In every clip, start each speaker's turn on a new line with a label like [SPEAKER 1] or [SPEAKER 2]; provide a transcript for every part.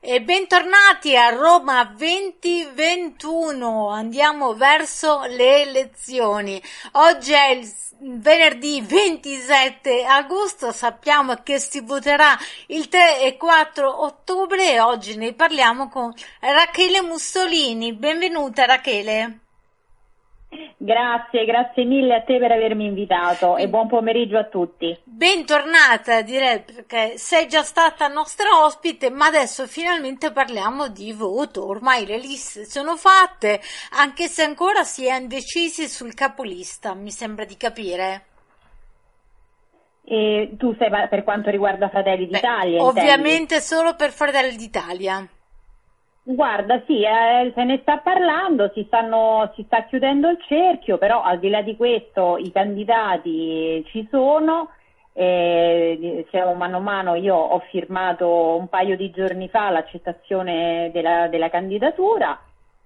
[SPEAKER 1] E bentornati a Roma 2021. Andiamo verso le elezioni. Oggi è il venerdì 27 agosto. Sappiamo che si voterà il 3 e 4 ottobre e oggi ne parliamo con Rachele Mussolini. Benvenuta Rachele.
[SPEAKER 2] Grazie, grazie mille a te per avermi invitato e buon pomeriggio a tutti.
[SPEAKER 1] Bentornata direi perché sei già stata nostra ospite, ma adesso finalmente parliamo di voto. Ormai le liste sono fatte, anche se ancora si è indecisi sul capolista, mi sembra di capire.
[SPEAKER 2] E tu sei per quanto riguarda Fratelli d'Italia?
[SPEAKER 1] Beh, ovviamente solo per Fratelli d'Italia.
[SPEAKER 2] Guarda, sì, eh, se ne sta parlando, si, stanno, si, sta chiudendo il cerchio, però al di là di questo i candidati ci sono, eh, diciamo, mano a mano io ho firmato un paio di giorni fa l'accettazione della, della candidatura,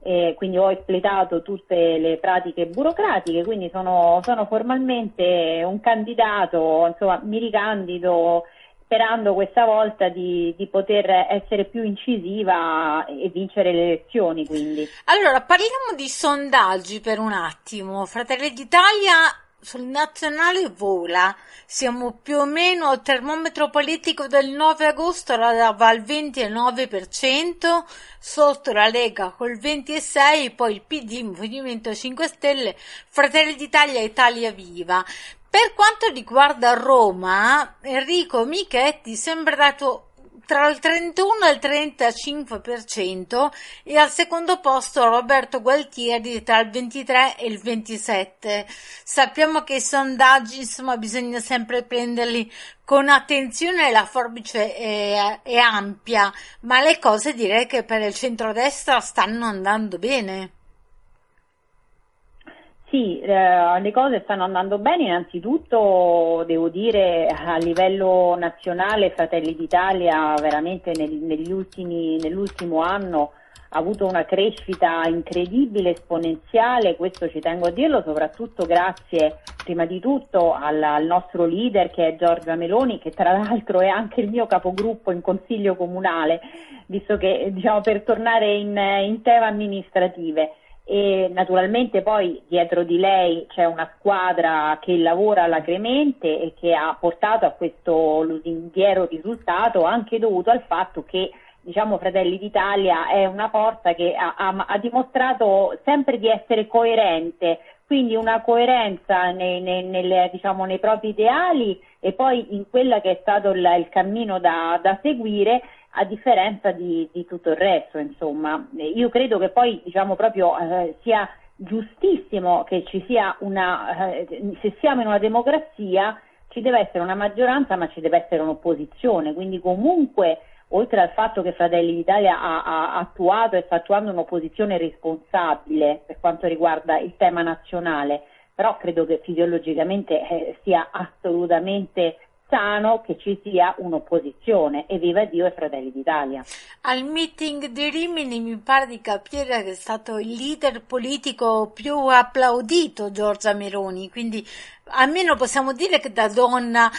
[SPEAKER 2] eh, quindi ho espletato tutte le pratiche burocratiche, quindi sono, sono formalmente un candidato, insomma mi ricandido sperando questa volta di, di, poter essere più incisiva e vincere le elezioni. Quindi.
[SPEAKER 1] Allora, parliamo di sondaggi per un attimo. Fratelli d'Italia sul nazionale vola, siamo più o meno al termometro politico del 9 agosto la dava al 29%, sotto la Lega col 26%, poi il PD, Movimento 5 Stelle, Fratelli d'Italia e Italia Viva. Per quanto riguarda Roma, Enrico Michetti sembra dato tra il 31 e il 35% e al secondo posto Roberto Gualtieri tra il 23 e il 27. Sappiamo che i sondaggi, insomma, bisogna sempre prenderli con attenzione, la forbice è, è ampia, ma le cose direi che per il centrodestra stanno andando bene.
[SPEAKER 2] Sì, eh, le cose stanno andando bene, innanzitutto devo dire a livello nazionale Fratelli d'Italia veramente nel, ultimi, nell'ultimo anno ha avuto una crescita incredibile, esponenziale, questo ci tengo a dirlo, soprattutto grazie prima di tutto al, al nostro leader che è Giorgia Meloni, che tra l'altro è anche il mio capogruppo in consiglio comunale, visto che diciamo per tornare in, in tema amministrative e naturalmente poi dietro di lei c'è una squadra che lavora alacremente e che ha portato a questo lusinghiero risultato anche dovuto al fatto che diciamo Fratelli d'Italia è una forza che ha, ha, ha dimostrato sempre di essere coerente, quindi una coerenza nei, nei, nelle, diciamo, nei propri ideali e poi in quello che è stato il, il cammino da, da seguire a differenza di, di, tutto il resto, insomma. Io credo che poi, diciamo, proprio eh, sia giustissimo che ci sia una, eh, se siamo in una democrazia, ci deve essere una maggioranza, ma ci deve essere un'opposizione, quindi comunque, oltre al fatto che Fratelli d'Italia ha, ha attuato e sta attuando un'opposizione responsabile per quanto riguarda il tema nazionale, però credo che fisiologicamente eh, sia assolutamente sano che ci sia un'opposizione e viva Dio e Fratelli d'Italia.
[SPEAKER 1] Al meeting di Rimini mi pare di capire che è stato il leader politico più applaudito Giorgia Meloni, quindi almeno possiamo dire che da donna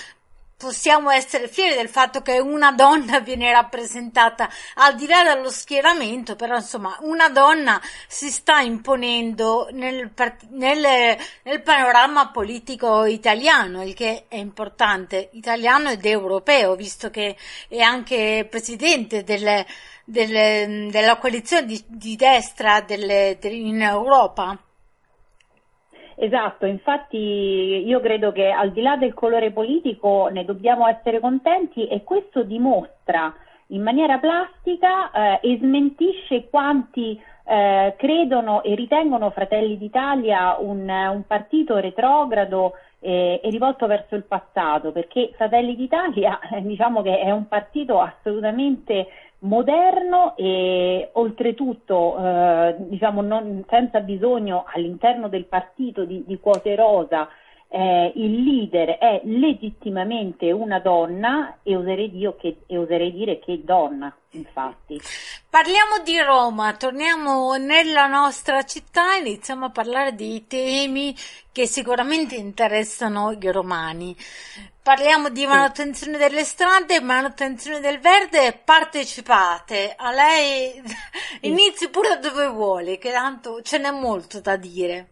[SPEAKER 1] possiamo essere fieri del fatto che una donna viene rappresentata al di là dello schieramento, però insomma una donna si sta imponendo nel, nel, nel panorama politico italiano, il che è importante, italiano ed europeo, visto che è anche presidente delle, delle, della coalizione di, di destra delle, in Europa.
[SPEAKER 2] Esatto, infatti io credo che al di là del colore politico ne dobbiamo essere contenti e questo dimostra in maniera plastica eh, e smentisce quanti eh, credono e ritengono Fratelli d'Italia un, un partito retrogrado eh, è rivolto verso il passato, perché Fratelli d'Italia diciamo che è un partito assolutamente moderno e oltretutto eh, diciamo non, senza bisogno all'interno del partito di, di quote rosa eh, il leader è legittimamente una donna e oserei, che, e oserei, dire che donna, infatti.
[SPEAKER 1] Parliamo di Roma, torniamo nella nostra città e iniziamo a parlare di temi che sicuramente interessano i romani. Parliamo di manutenzione delle strade, manutenzione del verde, partecipate. A lei inizi pure dove vuole, che tanto ce n'è molto da dire.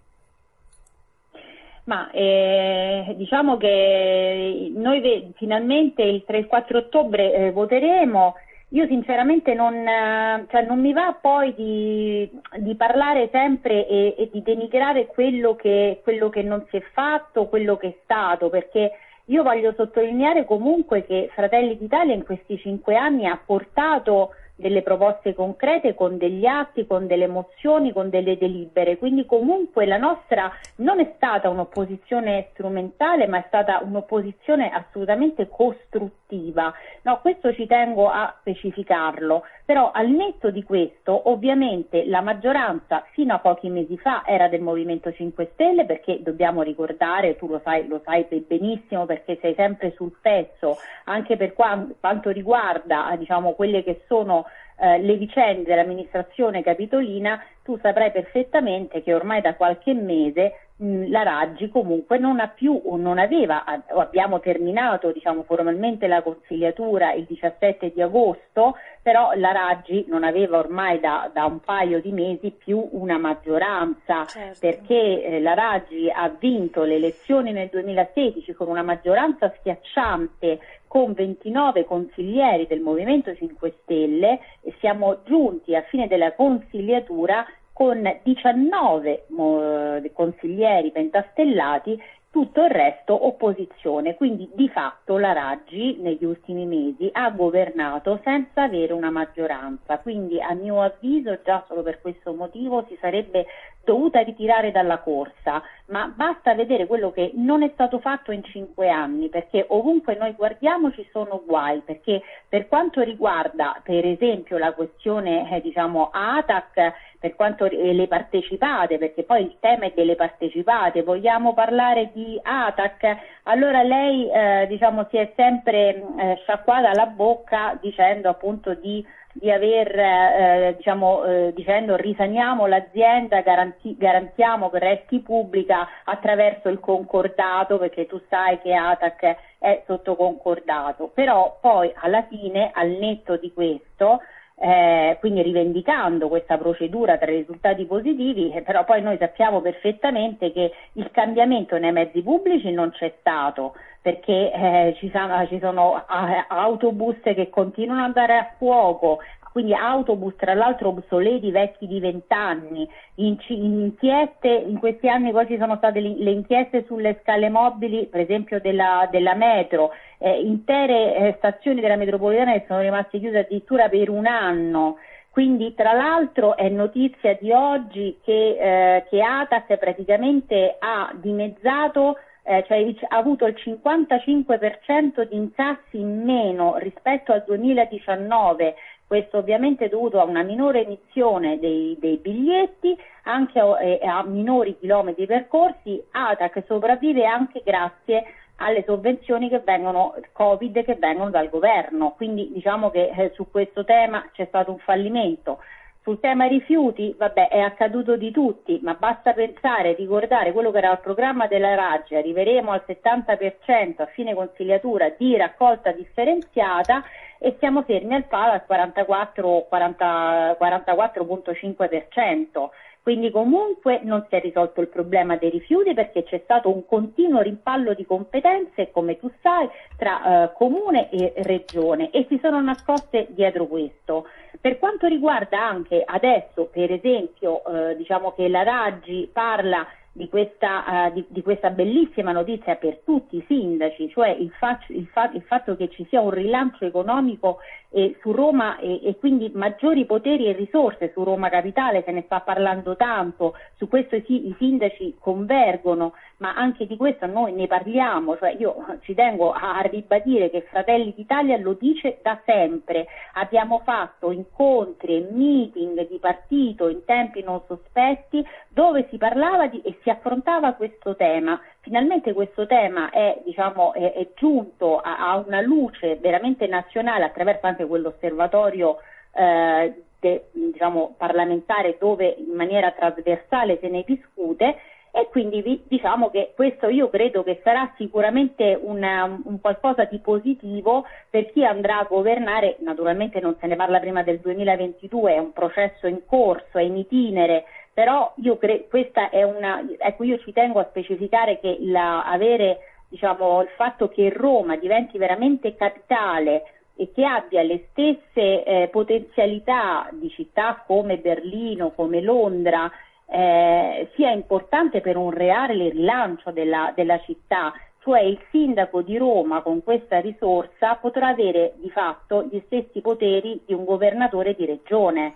[SPEAKER 2] Ma eh, diciamo che noi ve- finalmente il 3-4 ottobre eh, voteremo. Io sinceramente non, eh, cioè non, mi va poi di, di parlare sempre e, e di denigrare quello che, quello che non si è fatto, quello che è stato, perché io voglio sottolineare comunque che Fratelli d'Italia in questi cinque anni ha portato delle proposte concrete con degli atti, con delle mozioni, con delle delibere. Quindi comunque la nostra non è stata un'opposizione strumentale, ma è stata un'opposizione assolutamente costruttiva. No, questo ci tengo a specificarlo. Però al netto di questo, ovviamente la maggioranza fino a pochi mesi fa era del Movimento 5 Stelle perché dobbiamo ricordare, tu lo sai, lo sai benissimo perché sei sempre sul pezzo, anche per quanto riguarda diciamo, quelle che sono eh, le vicende dell'amministrazione capitolina, tu saprai perfettamente che ormai da qualche mese mh, la Raggi comunque non ha più o non aveva, o abbiamo terminato diciamo, formalmente la consigliatura il 17 di agosto, però la Raggi non aveva ormai da, da un paio di mesi più una maggioranza, certo. perché eh, la Raggi ha vinto le elezioni nel 2016 con una maggioranza schiacciante con 29 consiglieri del Movimento 5 Stelle e siamo giunti a fine della consigliatura con 19 eh, consiglieri pentastellati tutto il resto opposizione, quindi di fatto la Raggi negli ultimi mesi ha governato senza avere una maggioranza, quindi a mio avviso già solo per questo motivo si sarebbe dovuta ritirare dalla corsa, ma basta vedere quello che non è stato fatto in cinque anni, perché ovunque noi guardiamo ci sono guai, perché per quanto riguarda per esempio la questione eh, diciamo ATAC, per quanto eh, le partecipate, perché poi il tema è delle partecipate, vogliamo parlare di ATAC, allora lei eh, diciamo si è sempre eh, sciacquata la bocca dicendo appunto di di aver, eh, diciamo, eh, dicendo risaniamo l'azienda, garanti- garantiamo che resti pubblica attraverso il concordato, perché tu sai che ATAC è sotto concordato, però poi alla fine, al netto di questo, eh, quindi rivendicando questa procedura tra risultati positivi, eh, però poi noi sappiamo perfettamente che il cambiamento nei mezzi pubblici non c'è stato perché eh, ci sono, ci sono eh, autobus che continuano ad andare a fuoco, quindi autobus tra l'altro obsoleti, vecchi di vent'anni, in, inchieste, in questi anni poi ci sono state le, inchieste sulle scale mobili, per esempio della, della metro, eh, intere eh, stazioni della metropolitana che sono rimaste chiuse addirittura per un anno. Quindi tra l'altro è notizia di oggi che, eh, che ATAC praticamente ha dimezzato eh, cioè ha avuto il 55% di incassi in meno rispetto al 2019 questo ovviamente dovuto a una minore emissione dei, dei biglietti, anche a, eh, a, minori chilometri percorsi. ATAC sopravvive anche grazie alle sovvenzioni che vengono, Covid che vengono dal governo. Quindi diciamo che eh, su questo tema c'è stato un fallimento. Sul tema rifiuti, vabbè, è accaduto di tutti, ma basta pensare, ricordare quello che era il programma della Raggi, arriveremo al 70% a fine consigliatura di raccolta differenziata e siamo fermi al palo al 44, 40, 44.5%. Quindi comunque non si è risolto il problema dei rifiuti perché c'è stato un continuo rimpallo di competenze, come tu sai, tra eh, comune e regione e si sono nascoste dietro questo. Per quanto riguarda anche adesso, per esempio, eh, diciamo che la Raggi parla di questa, uh, di, di questa, bellissima notizia per tutti i sindaci, cioè il, fac- il, fa- il fatto che ci sia un rilancio economico eh, su Roma e, e, quindi maggiori poteri e risorse su Roma Capitale, se ne sta parlando tanto, su questo i, i sindaci convergono, ma anche di questo noi ne parliamo, cioè io ci tengo a, a ribadire che Fratelli d'Italia lo dice da sempre, abbiamo fatto incontri e meeting di partito in tempi non sospetti dove si parlava di, e si affrontava questo tema. Finalmente questo tema è, diciamo, è, è giunto a, a, una luce veramente nazionale attraverso anche quell'osservatorio eh, de, diciamo, parlamentare dove in maniera trasversale se ne discute e quindi diciamo che questo io credo che sarà sicuramente una, un qualcosa di positivo per chi andrà a governare, naturalmente non se ne parla prima del 2022, è un processo in corso, è in itinere, però io credo questa è una, ecco io ci tengo a specificare che la, avere diciamo, il fatto che Roma diventi veramente capitale e che abbia le stesse eh, potenzialità di città come Berlino, come Londra, eh, sia importante per un reale rilancio della, della città, cioè il sindaco di Roma con questa risorsa potrà avere di fatto gli stessi poteri di un governatore di regione.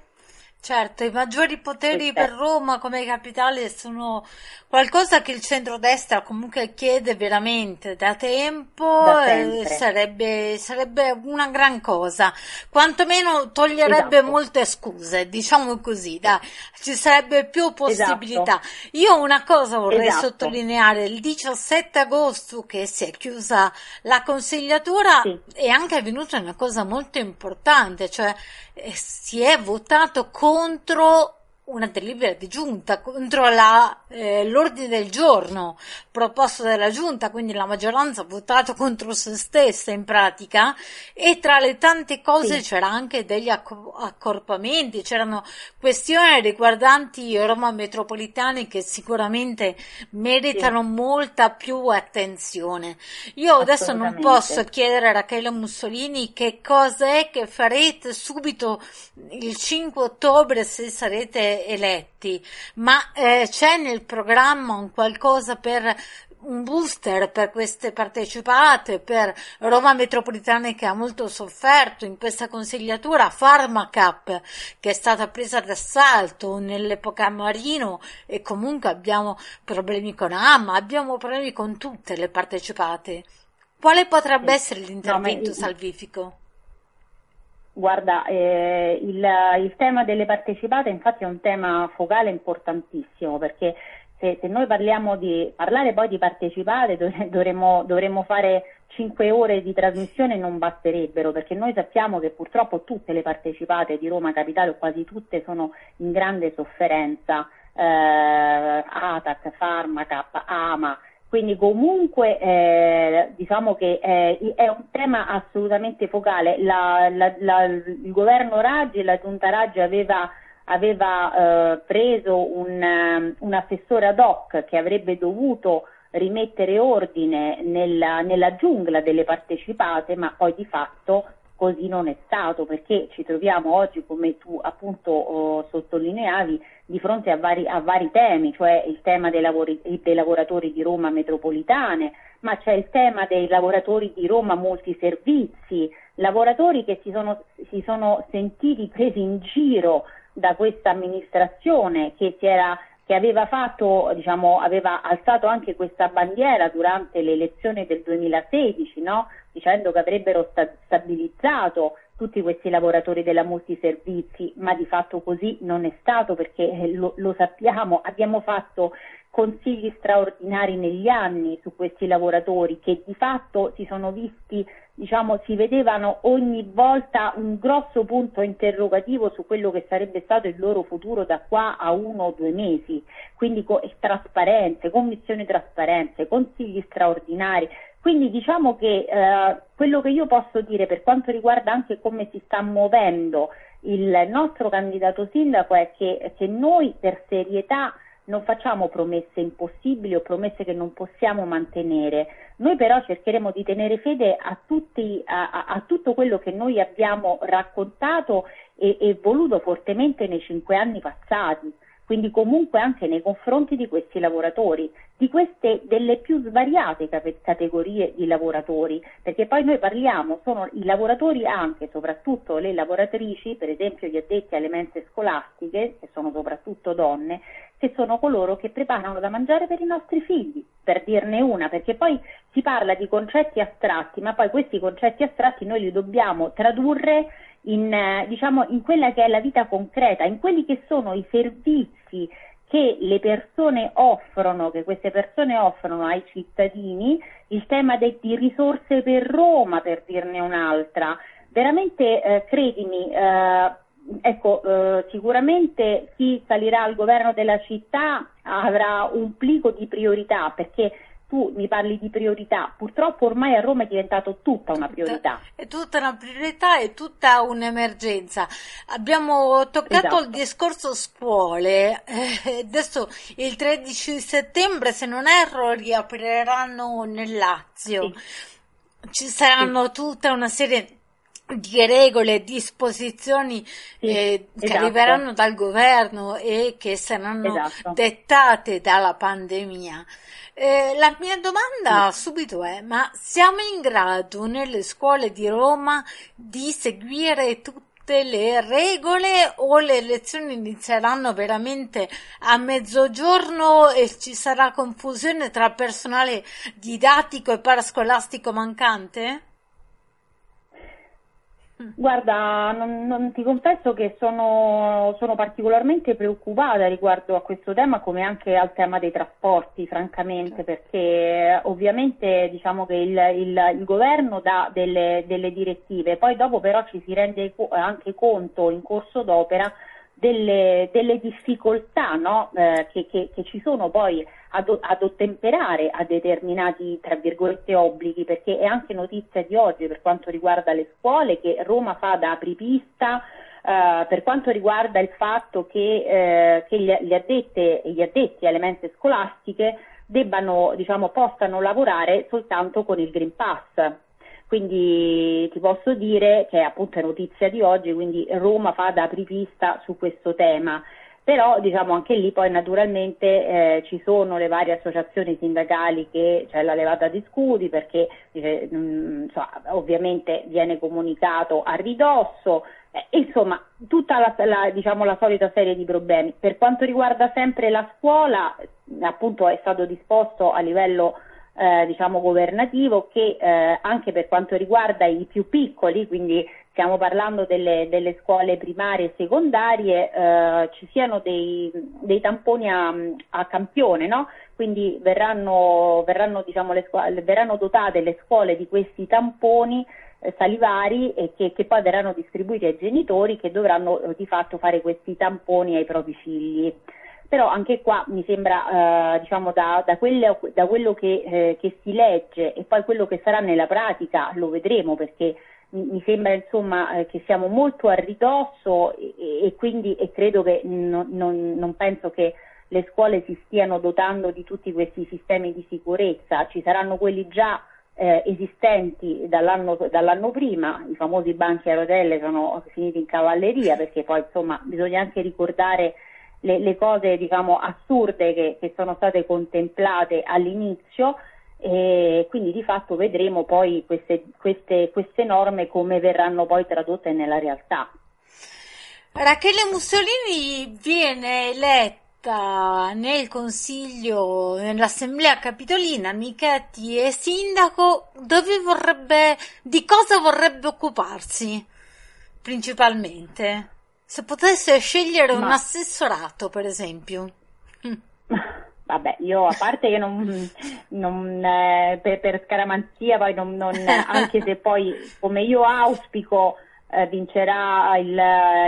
[SPEAKER 1] Certo, i maggiori poteri per Roma come capitale sono qualcosa che il centrodestra comunque chiede veramente da tempo
[SPEAKER 2] da
[SPEAKER 1] e sarebbe, sarebbe, una gran cosa, quantomeno toglierebbe esatto. molte scuse, diciamo così, dai. ci sarebbe più possibilità. Esatto. Io una cosa vorrei esatto. sottolineare, il 17 agosto che si è chiusa la consigliatura sì. è anche avvenuta una cosa molto importante, cioè eh, si è votato con contro una delibera di giunta contro la, eh, l'ordine del giorno proposto dalla giunta, quindi la maggioranza ha votato contro se stessa in pratica e tra le tante cose sì. c'era anche degli accorpamenti, c'erano questioni riguardanti Roma metropolitane che sicuramente meritano sì. molta più attenzione. Io adesso non posso chiedere a Rachele Mussolini che cosa è che farete subito il 5 ottobre se sarete eletti, ma eh, c'è nel programma un qualcosa per un booster per queste partecipate, per Roma Metropolitana che ha molto sofferto in questa consigliatura, Pharmacap che è stata presa d'assalto nell'epoca Marino e comunque abbiamo problemi con AMA, abbiamo problemi con tutte le partecipate. Quale potrebbe essere l'intervento no, salvifico?
[SPEAKER 2] Guarda, eh, il, il, tema delle partecipate infatti è un tema focale importantissimo perché se, se noi parliamo di parlare poi di partecipate dovremmo, dovremmo fare 5 ore di trasmissione non basterebbero perché noi sappiamo che purtroppo tutte le partecipate di Roma Capitale o quasi tutte sono in grande sofferenza, eh, ATAC, Pharmacap, AMA, quindi comunque eh, diciamo che eh, è un tema assolutamente focale. La, la, la, il governo Raggi, la giunta Raggi aveva, aveva eh, preso un, un, assessore ad hoc che avrebbe dovuto rimettere ordine nella, nella giungla delle partecipate, ma poi di fatto così non è stato perché ci troviamo oggi, come tu appunto oh, sottolineavi, di fronte a vari, a vari, temi, cioè il tema dei, lavori, dei lavoratori di Roma metropolitane, ma c'è il tema dei lavoratori di Roma multiservizi, lavoratori che si sono, si sono sentiti presi in giro da questa amministrazione che si era che aveva fatto, diciamo, aveva alzato anche questa bandiera durante le elezioni del 2016, no? dicendo che avrebbero sta- stabilizzato tutti questi lavoratori della multiservizi, ma di fatto così non è stato perché eh, lo, lo sappiamo, abbiamo fatto consigli straordinari negli anni su questi lavoratori che di fatto si sono visti, diciamo, si vedevano ogni volta un grosso punto interrogativo su quello che sarebbe stato il loro futuro da qua a uno o due mesi. Quindi co- trasparenze, commissioni trasparenze, consigli straordinari. Quindi diciamo che eh, quello che io posso dire per quanto riguarda anche come si sta muovendo il nostro candidato sindaco è che, che noi per serietà non facciamo promesse impossibili o promesse che non possiamo mantenere. Noi però cercheremo di tenere fede a, tutti, a, a tutto quello che noi abbiamo raccontato e, e, voluto fortemente nei cinque anni passati. Quindi comunque anche nei confronti di questi lavoratori, di queste delle più svariate categorie di lavoratori, perché poi noi parliamo, sono i lavoratori anche, soprattutto le lavoratrici, per esempio gli addetti alle mense scolastiche, che sono soprattutto donne, che sono coloro che preparano da mangiare per i nostri figli, per dirne una, perché poi si parla di concetti astratti, ma poi questi concetti astratti noi li dobbiamo tradurre in, eh, diciamo, in quella che è la vita concreta, in quelli che sono i servizi che le persone offrono, che queste persone offrono ai cittadini, il tema di risorse per Roma, per dirne un'altra. Veramente, eh, credimi, eh, ecco, eh, sicuramente chi salirà al governo della città avrà un plico di priorità perché tu mi parli di priorità, purtroppo ormai a Roma è diventato tutta una priorità.
[SPEAKER 1] È tutta una priorità, è tutta un'emergenza. Abbiamo toccato esatto. il discorso scuole, eh, adesso il 13 settembre, se non erro, riapriranno nel Lazio. Sì. Ci saranno sì. tutta una serie di regole e disposizioni sì, eh, esatto. che arriveranno dal governo e che saranno esatto. dettate dalla pandemia. Eh, la mia domanda sì. subito è, ma siamo in grado nelle scuole di Roma di seguire tutte le regole o le lezioni inizieranno veramente a mezzogiorno e ci sarà confusione tra personale didattico e parascolastico mancante?
[SPEAKER 2] Guarda, non, non ti confesso che sono, sono, particolarmente preoccupata riguardo a questo tema come anche al tema dei trasporti, francamente, perché ovviamente diciamo che il, il, il governo dà delle, delle, direttive, poi dopo però ci si rende anche conto in corso d'opera delle, delle difficoltà no? eh, che, che, che, ci sono poi ad, ad, ottemperare a determinati tra virgolette obblighi perché è anche notizia di oggi per quanto riguarda le scuole che Roma fa da apripista eh, per quanto riguarda il fatto che, eh, che gli, gli, addette, gli addetti alle mense scolastiche debbano, diciamo, possano lavorare soltanto con il Green Pass quindi ti posso dire che appunto è notizia di oggi, quindi Roma fa da apripista su questo tema. Però diciamo anche lì poi naturalmente eh, ci sono le varie associazioni sindacali che c'è cioè, la levata di scudi perché eh, mh, so, ovviamente viene comunicato a ridosso, eh, insomma tutta la, la, diciamo, la solita serie di problemi. Per quanto riguarda sempre la scuola, appunto è stato disposto a livello eh, diciamo governativo che eh, anche per quanto riguarda i più piccoli, quindi stiamo parlando delle, delle scuole primarie e secondarie, eh, ci siano dei, dei tamponi a, a, campione, no? quindi verranno, verranno, diciamo, scuole, verranno, dotate le scuole di questi tamponi eh, salivari e che, che, poi verranno distribuiti ai genitori che dovranno eh, di fatto fare questi tamponi ai propri figli però anche qua mi sembra, eh, diciamo, da, da, quelle, da quello che, eh, che, si legge e poi quello che sarà nella pratica lo vedremo perché mi, mi sembra insomma eh, che siamo molto a ridosso e, e quindi e credo che non, non, non penso che le scuole si stiano dotando di tutti questi sistemi di sicurezza, ci saranno quelli già eh, esistenti dall'anno, dall'anno, prima, i famosi banchi a rotelle sono finiti in cavalleria perché poi insomma bisogna anche ricordare le, le cose diciamo, assurde che, che sono state contemplate all'inizio e quindi di fatto vedremo poi queste, queste, queste norme come verranno poi tradotte nella realtà.
[SPEAKER 1] Rachele Mussolini viene eletta nel consiglio, nell'assemblea capitolina, Michetti è sindaco, dove vorrebbe, di cosa vorrebbe occuparsi principalmente? Se potesse scegliere Ma... un assessorato, per esempio.
[SPEAKER 2] Vabbè, io a parte che non, non eh, per, per, scaramanzia, poi non, non, anche se poi come io auspico eh, vincerà il,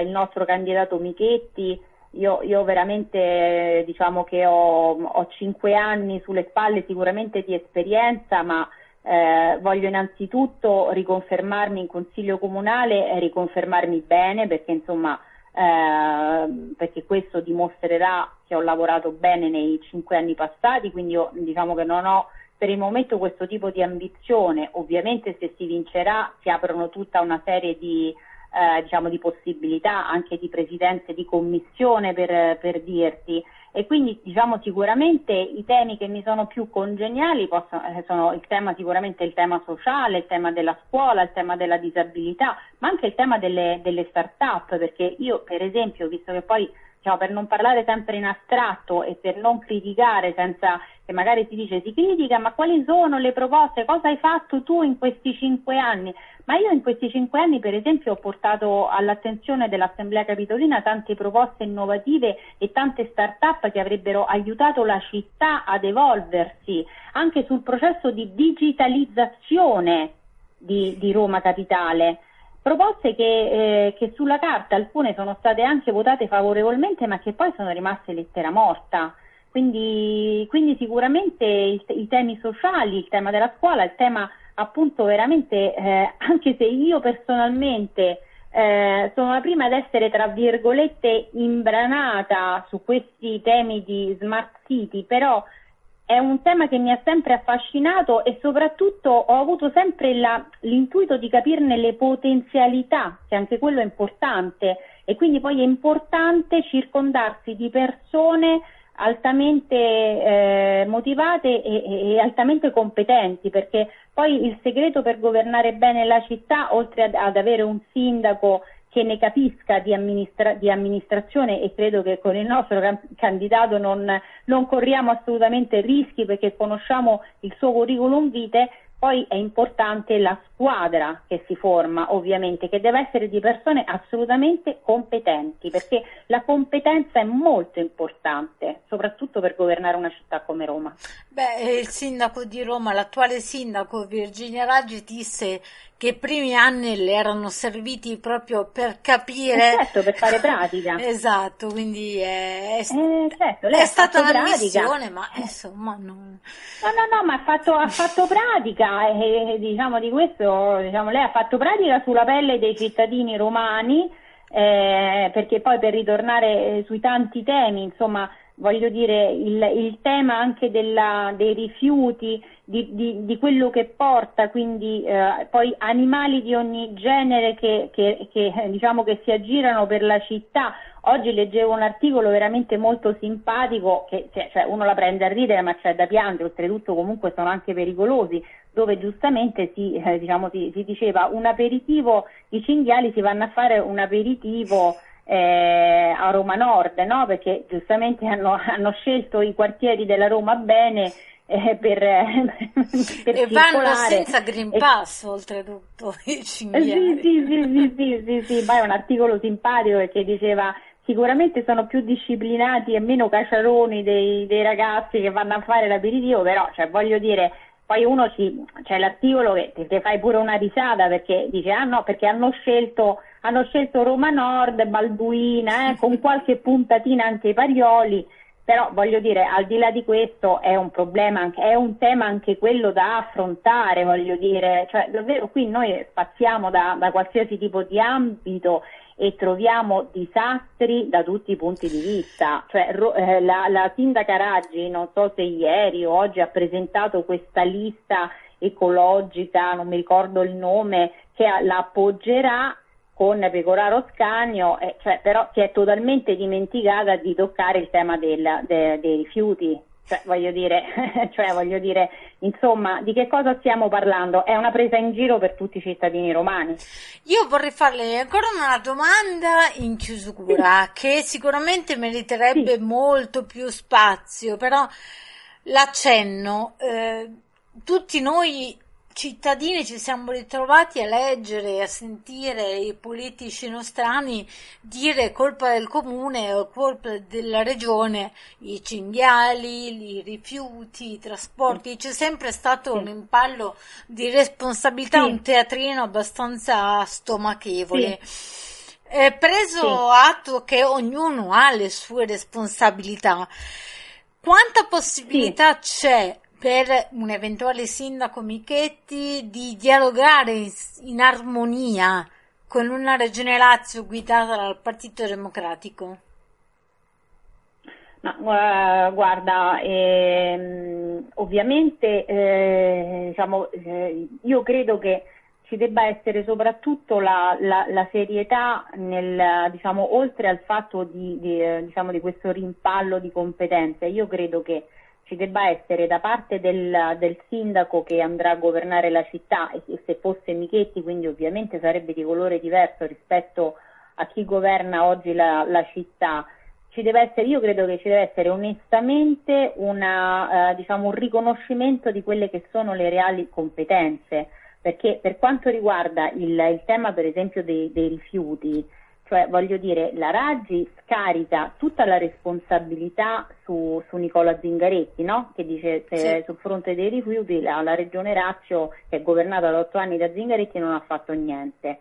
[SPEAKER 2] il, nostro candidato Michetti, io, io veramente diciamo che ho, ho, cinque anni sulle spalle sicuramente di esperienza, ma eh, voglio innanzitutto riconfermarmi in consiglio comunale e riconfermarmi bene perché insomma eh, perché questo dimostrerà che ho lavorato bene nei cinque anni passati, quindi io diciamo che non ho per il momento questo tipo di ambizione, ovviamente se si vincerà si aprono tutta una serie di, eh, diciamo di possibilità anche di presidenza di commissione per, per dirti. E quindi diciamo sicuramente i temi che mi sono più congeniali possono, eh, sono il tema sicuramente il tema sociale, il tema della scuola, il tema della disabilità, ma anche il tema delle, delle start-up, perché io per esempio, visto che poi diciamo, per non parlare sempre in astratto e per non criticare senza che magari si dice si critica, ma quali sono le proposte, cosa hai fatto tu in questi cinque anni? Ma io in questi cinque anni, per esempio, ho portato all'attenzione dell'Assemblea Capitolina tante proposte innovative e tante start-up che avrebbero aiutato la città ad evolversi, anche sul processo di digitalizzazione di, di Roma Capitale. Proposte che, eh, che, sulla carta alcune sono state anche votate favorevolmente, ma che poi sono rimaste lettera morta. Quindi, quindi sicuramente i, i temi sociali, il tema della scuola, il tema appunto veramente, eh, anche se io personalmente eh, sono la prima ad essere tra virgolette imbranata su questi temi di smart city, però è un tema che mi ha sempre affascinato e soprattutto ho avuto sempre la, l'intuito di capirne le potenzialità, che anche quello è importante. E quindi poi è importante circondarsi di persone altamente eh, motivate e, e, altamente competenti, perché poi il segreto per governare bene la città, oltre ad, ad avere un sindaco che ne capisca di, amministra- di, amministrazione e credo che con il nostro can- candidato non, non corriamo assolutamente rischi perché conosciamo il suo curriculum vitae, poi è importante la squadra che si forma, ovviamente, che deve essere di persone assolutamente competenti, perché la competenza è molto importante, soprattutto per governare una città come Roma.
[SPEAKER 1] Beh, il sindaco di Roma, l'attuale sindaco Virginia Raggi disse che i primi anni le erano serviti proprio per capire.
[SPEAKER 2] Certo, per fare pratica.
[SPEAKER 1] esatto, quindi è,
[SPEAKER 2] eh, certo,
[SPEAKER 1] è stata una pratica. missione, ma insomma non...
[SPEAKER 2] No, no, no, ma ha fatto, ha fatto pratica e diciamo di questo, diciamo, lei ha fatto pratica sulla pelle dei cittadini romani, eh, perché poi per ritornare sui tanti temi, insomma, voglio dire, il, il tema anche della, dei rifiuti, di, di, di, quello che porta, quindi eh, poi animali di ogni genere che, che, che, diciamo che si aggirano per la città. Oggi leggevo un articolo veramente molto simpatico, che cioè uno la prende a ridere ma c'è da piangere, oltretutto comunque sono anche pericolosi, dove giustamente si, eh, diciamo, si, si diceva un aperitivo, i cinghiali si vanno a fare un aperitivo eh, a Roma Nord, no? perché giustamente hanno, hanno, scelto i quartieri della Roma bene eh, per,
[SPEAKER 1] per e vanno senza Green Pass e... oltretutto i cinghiali.
[SPEAKER 2] Sì, sì, sì, sì, sì, sì, ma è un articolo simpatico che diceva sicuramente sono più disciplinati e meno caciaroni dei, dei ragazzi che vanno a fare l'aperitivo, però cioè, voglio dire poi uno ci, c'è l'articolo che ti fai pure una risata perché dice ah no perché hanno scelto, hanno scelto Roma Nord, Balduina, eh, con qualche puntatina anche i Parioli, però voglio dire al di là di questo è un problema, è un tema anche quello da affrontare, voglio dire, cioè davvero qui noi spaziamo da, da qualsiasi tipo di ambito e troviamo disastri da tutti i punti di vista. Cioè, eh, la, la sindaca Raggi, non so se ieri o oggi ha presentato questa lista ecologica, non mi ricordo il nome, che la appoggerà con Pecoraro Scanio, eh, cioè, però si è totalmente dimenticata di toccare il tema del, de, dei rifiuti. Cioè, voglio dire, cioè, voglio dire, insomma, di che cosa stiamo parlando? È una presa in giro per tutti i cittadini romani.
[SPEAKER 1] Io vorrei farle ancora una domanda in chiusura, sì. che sicuramente meriterebbe sì. molto più spazio, però l'accenno. Eh, tutti noi cittadini ci siamo ritrovati a leggere e a sentire i politici nostrani dire colpa del comune o colpa della regione i cinghiali, i rifiuti, i trasporti, c'è sempre stato sì. un impallo di responsabilità, sì. un teatrino abbastanza stomachevole. Sì. Eh, preso atto che ognuno ha le sue responsabilità, quanta possibilità c'è per un eventuale sindaco Michetti di dialogare in, armonia con una regione Lazio guidata dal Partito Democratico?
[SPEAKER 2] Ma, guarda, ehm, ovviamente eh, diciamo, eh, io credo che ci debba essere soprattutto la, la, la serietà nel, diciamo, oltre al fatto di, di, diciamo, di, questo rimpallo di competenze. Io credo che ci debba essere da parte del, del sindaco che andrà a governare la città e, se fosse Michetti quindi ovviamente sarebbe di colore diverso rispetto a chi governa oggi la, la città. Essere, io credo che ci deve essere onestamente una, eh, diciamo, un riconoscimento di quelle che sono le reali competenze perché per quanto riguarda il, il tema per esempio dei, dei, rifiuti, cioè voglio dire la Raggi scarica tutta la responsabilità su, su Nicola Zingaretti, no? che dice che sì. sul fronte dei rifiuti la, la regione Lazio che è governata da otto anni da Zingaretti non ha fatto niente.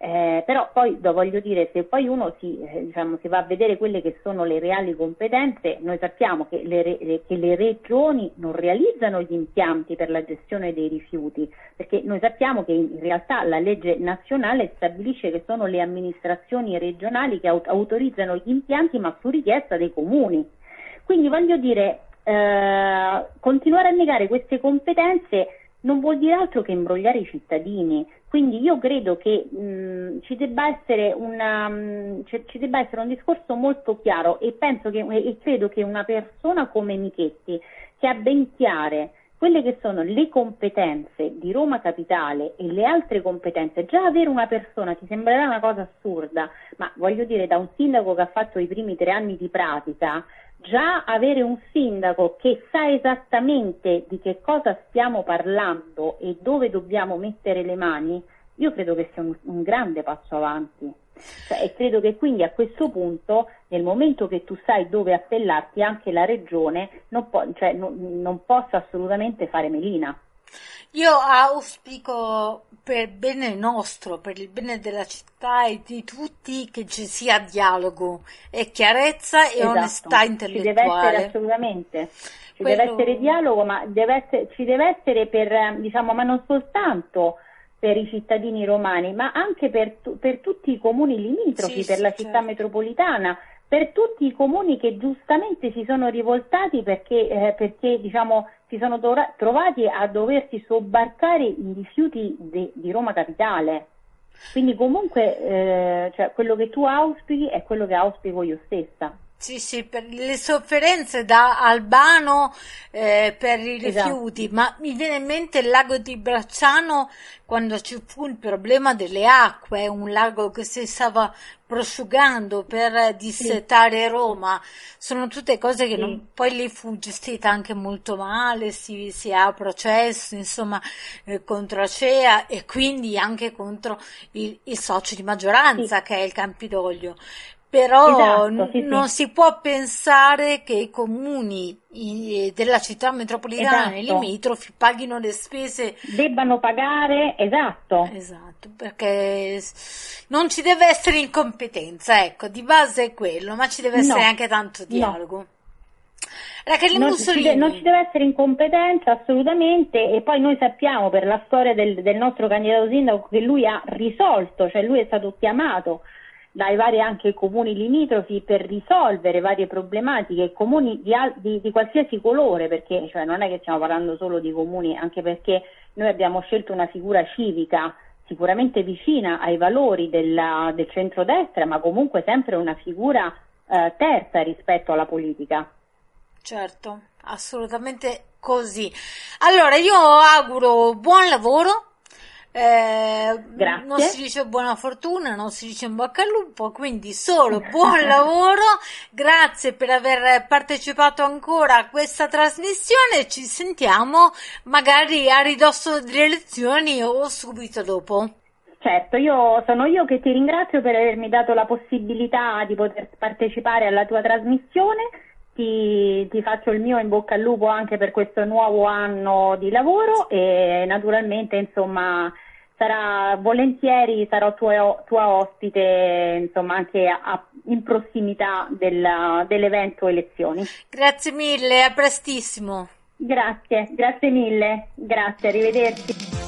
[SPEAKER 2] Eh, però poi voglio dire, se poi uno si, eh, diciamo, si, va a vedere quelle che sono le reali competenze, noi sappiamo che le, che le, regioni non realizzano gli impianti per la gestione dei rifiuti, perché noi sappiamo che in realtà la legge nazionale stabilisce che sono le amministrazioni regionali che autorizzano gli impianti ma su richiesta dei comuni. Quindi voglio dire, eh, continuare a negare queste competenze non vuol dire altro che imbrogliare i cittadini. Quindi io credo che mh, ci, debba una, mh, c- ci, debba essere un discorso molto chiaro e, che, e credo che una persona come Michetti, che ha ben chiare quelle che sono le competenze di Roma Capitale e le altre competenze, già avere una persona ti sembrerà una cosa assurda, ma voglio dire da un sindaco che ha fatto i primi tre anni di pratica, già avere un sindaco che sa esattamente di che cosa stiamo parlando e dove dobbiamo mettere le mani, io credo che sia un, un grande passo avanti. Cioè, e credo che quindi a questo punto, nel momento che tu sai dove appellarti, anche la regione non, po- cioè, non, non possa assolutamente fare melina.
[SPEAKER 1] Io auspico per bene nostro, per il bene della città e di tutti che ci sia dialogo e chiarezza e esatto. onestà intellettuale.
[SPEAKER 2] Ci deve essere assolutamente. Ci Quello... deve essere dialogo, ma deve essere, ci deve essere per, diciamo, ma non soltanto per i cittadini romani, ma anche per, per tutti i comuni limitrofi, sì, per la città certo. metropolitana, per tutti i comuni che giustamente si sono rivoltati perché, eh, perché diciamo, si sono trovati a doversi sobbarcare i rifiuti de- di Roma Capitale. Quindi comunque eh, cioè, quello che tu auspichi è quello che auspico io stessa.
[SPEAKER 1] Sì, sì, per le sofferenze da Albano eh, per i esatto. rifiuti, esatto. ma mi viene in mente il lago di Bracciano quando ci fu il problema delle acque, un lago che si stava prosciugando per dissetare sì. Roma, sono tutte cose che sì. non, poi lì fu gestita anche molto male, si, si ha processo insomma eh, contro Acea e quindi anche contro il, il socio di maggioranza sì. che è il Campidoglio. Però esatto, sì, non sì. si può pensare che i comuni della città metropolitana e esatto. limitrofi paghino le spese.
[SPEAKER 2] Debbano pagare, esatto.
[SPEAKER 1] Esatto, perché non ci deve essere incompetenza, ecco, di base è quello, ma ci deve essere no, anche tanto dialogo. No.
[SPEAKER 2] Rachele non Mussolini. Ci, non ci deve essere incompetenza assolutamente e poi noi sappiamo per la storia del, del nostro candidato sindaco che lui ha risolto, cioè lui è stato chiamato dai vari anche comuni limitrofi per risolvere varie problematiche, comuni di, di, di qualsiasi colore, perché cioè, non è che stiamo parlando solo di comuni, anche perché noi abbiamo scelto una figura civica sicuramente vicina ai valori della, del centrodestra, ma comunque sempre una figura eh, terza rispetto alla politica.
[SPEAKER 1] Certo, assolutamente così. Allora io auguro buon lavoro eh, non si dice buona fortuna, non si dice in bocca al lupo, quindi solo buon lavoro, grazie per aver partecipato ancora a questa trasmissione, ci sentiamo magari a ridosso delle elezioni o subito dopo.
[SPEAKER 2] Certo, io sono io che ti ringrazio per avermi dato la possibilità di poter partecipare alla tua trasmissione. Ti, ti, faccio il mio in bocca al lupo anche per questo nuovo anno di lavoro e naturalmente insomma sarà volentieri sarò tua, tua ospite insomma anche a, in prossimità del, dell'evento elezioni.
[SPEAKER 1] Grazie mille, a prestissimo.
[SPEAKER 2] Grazie, grazie mille, grazie, arrivederci.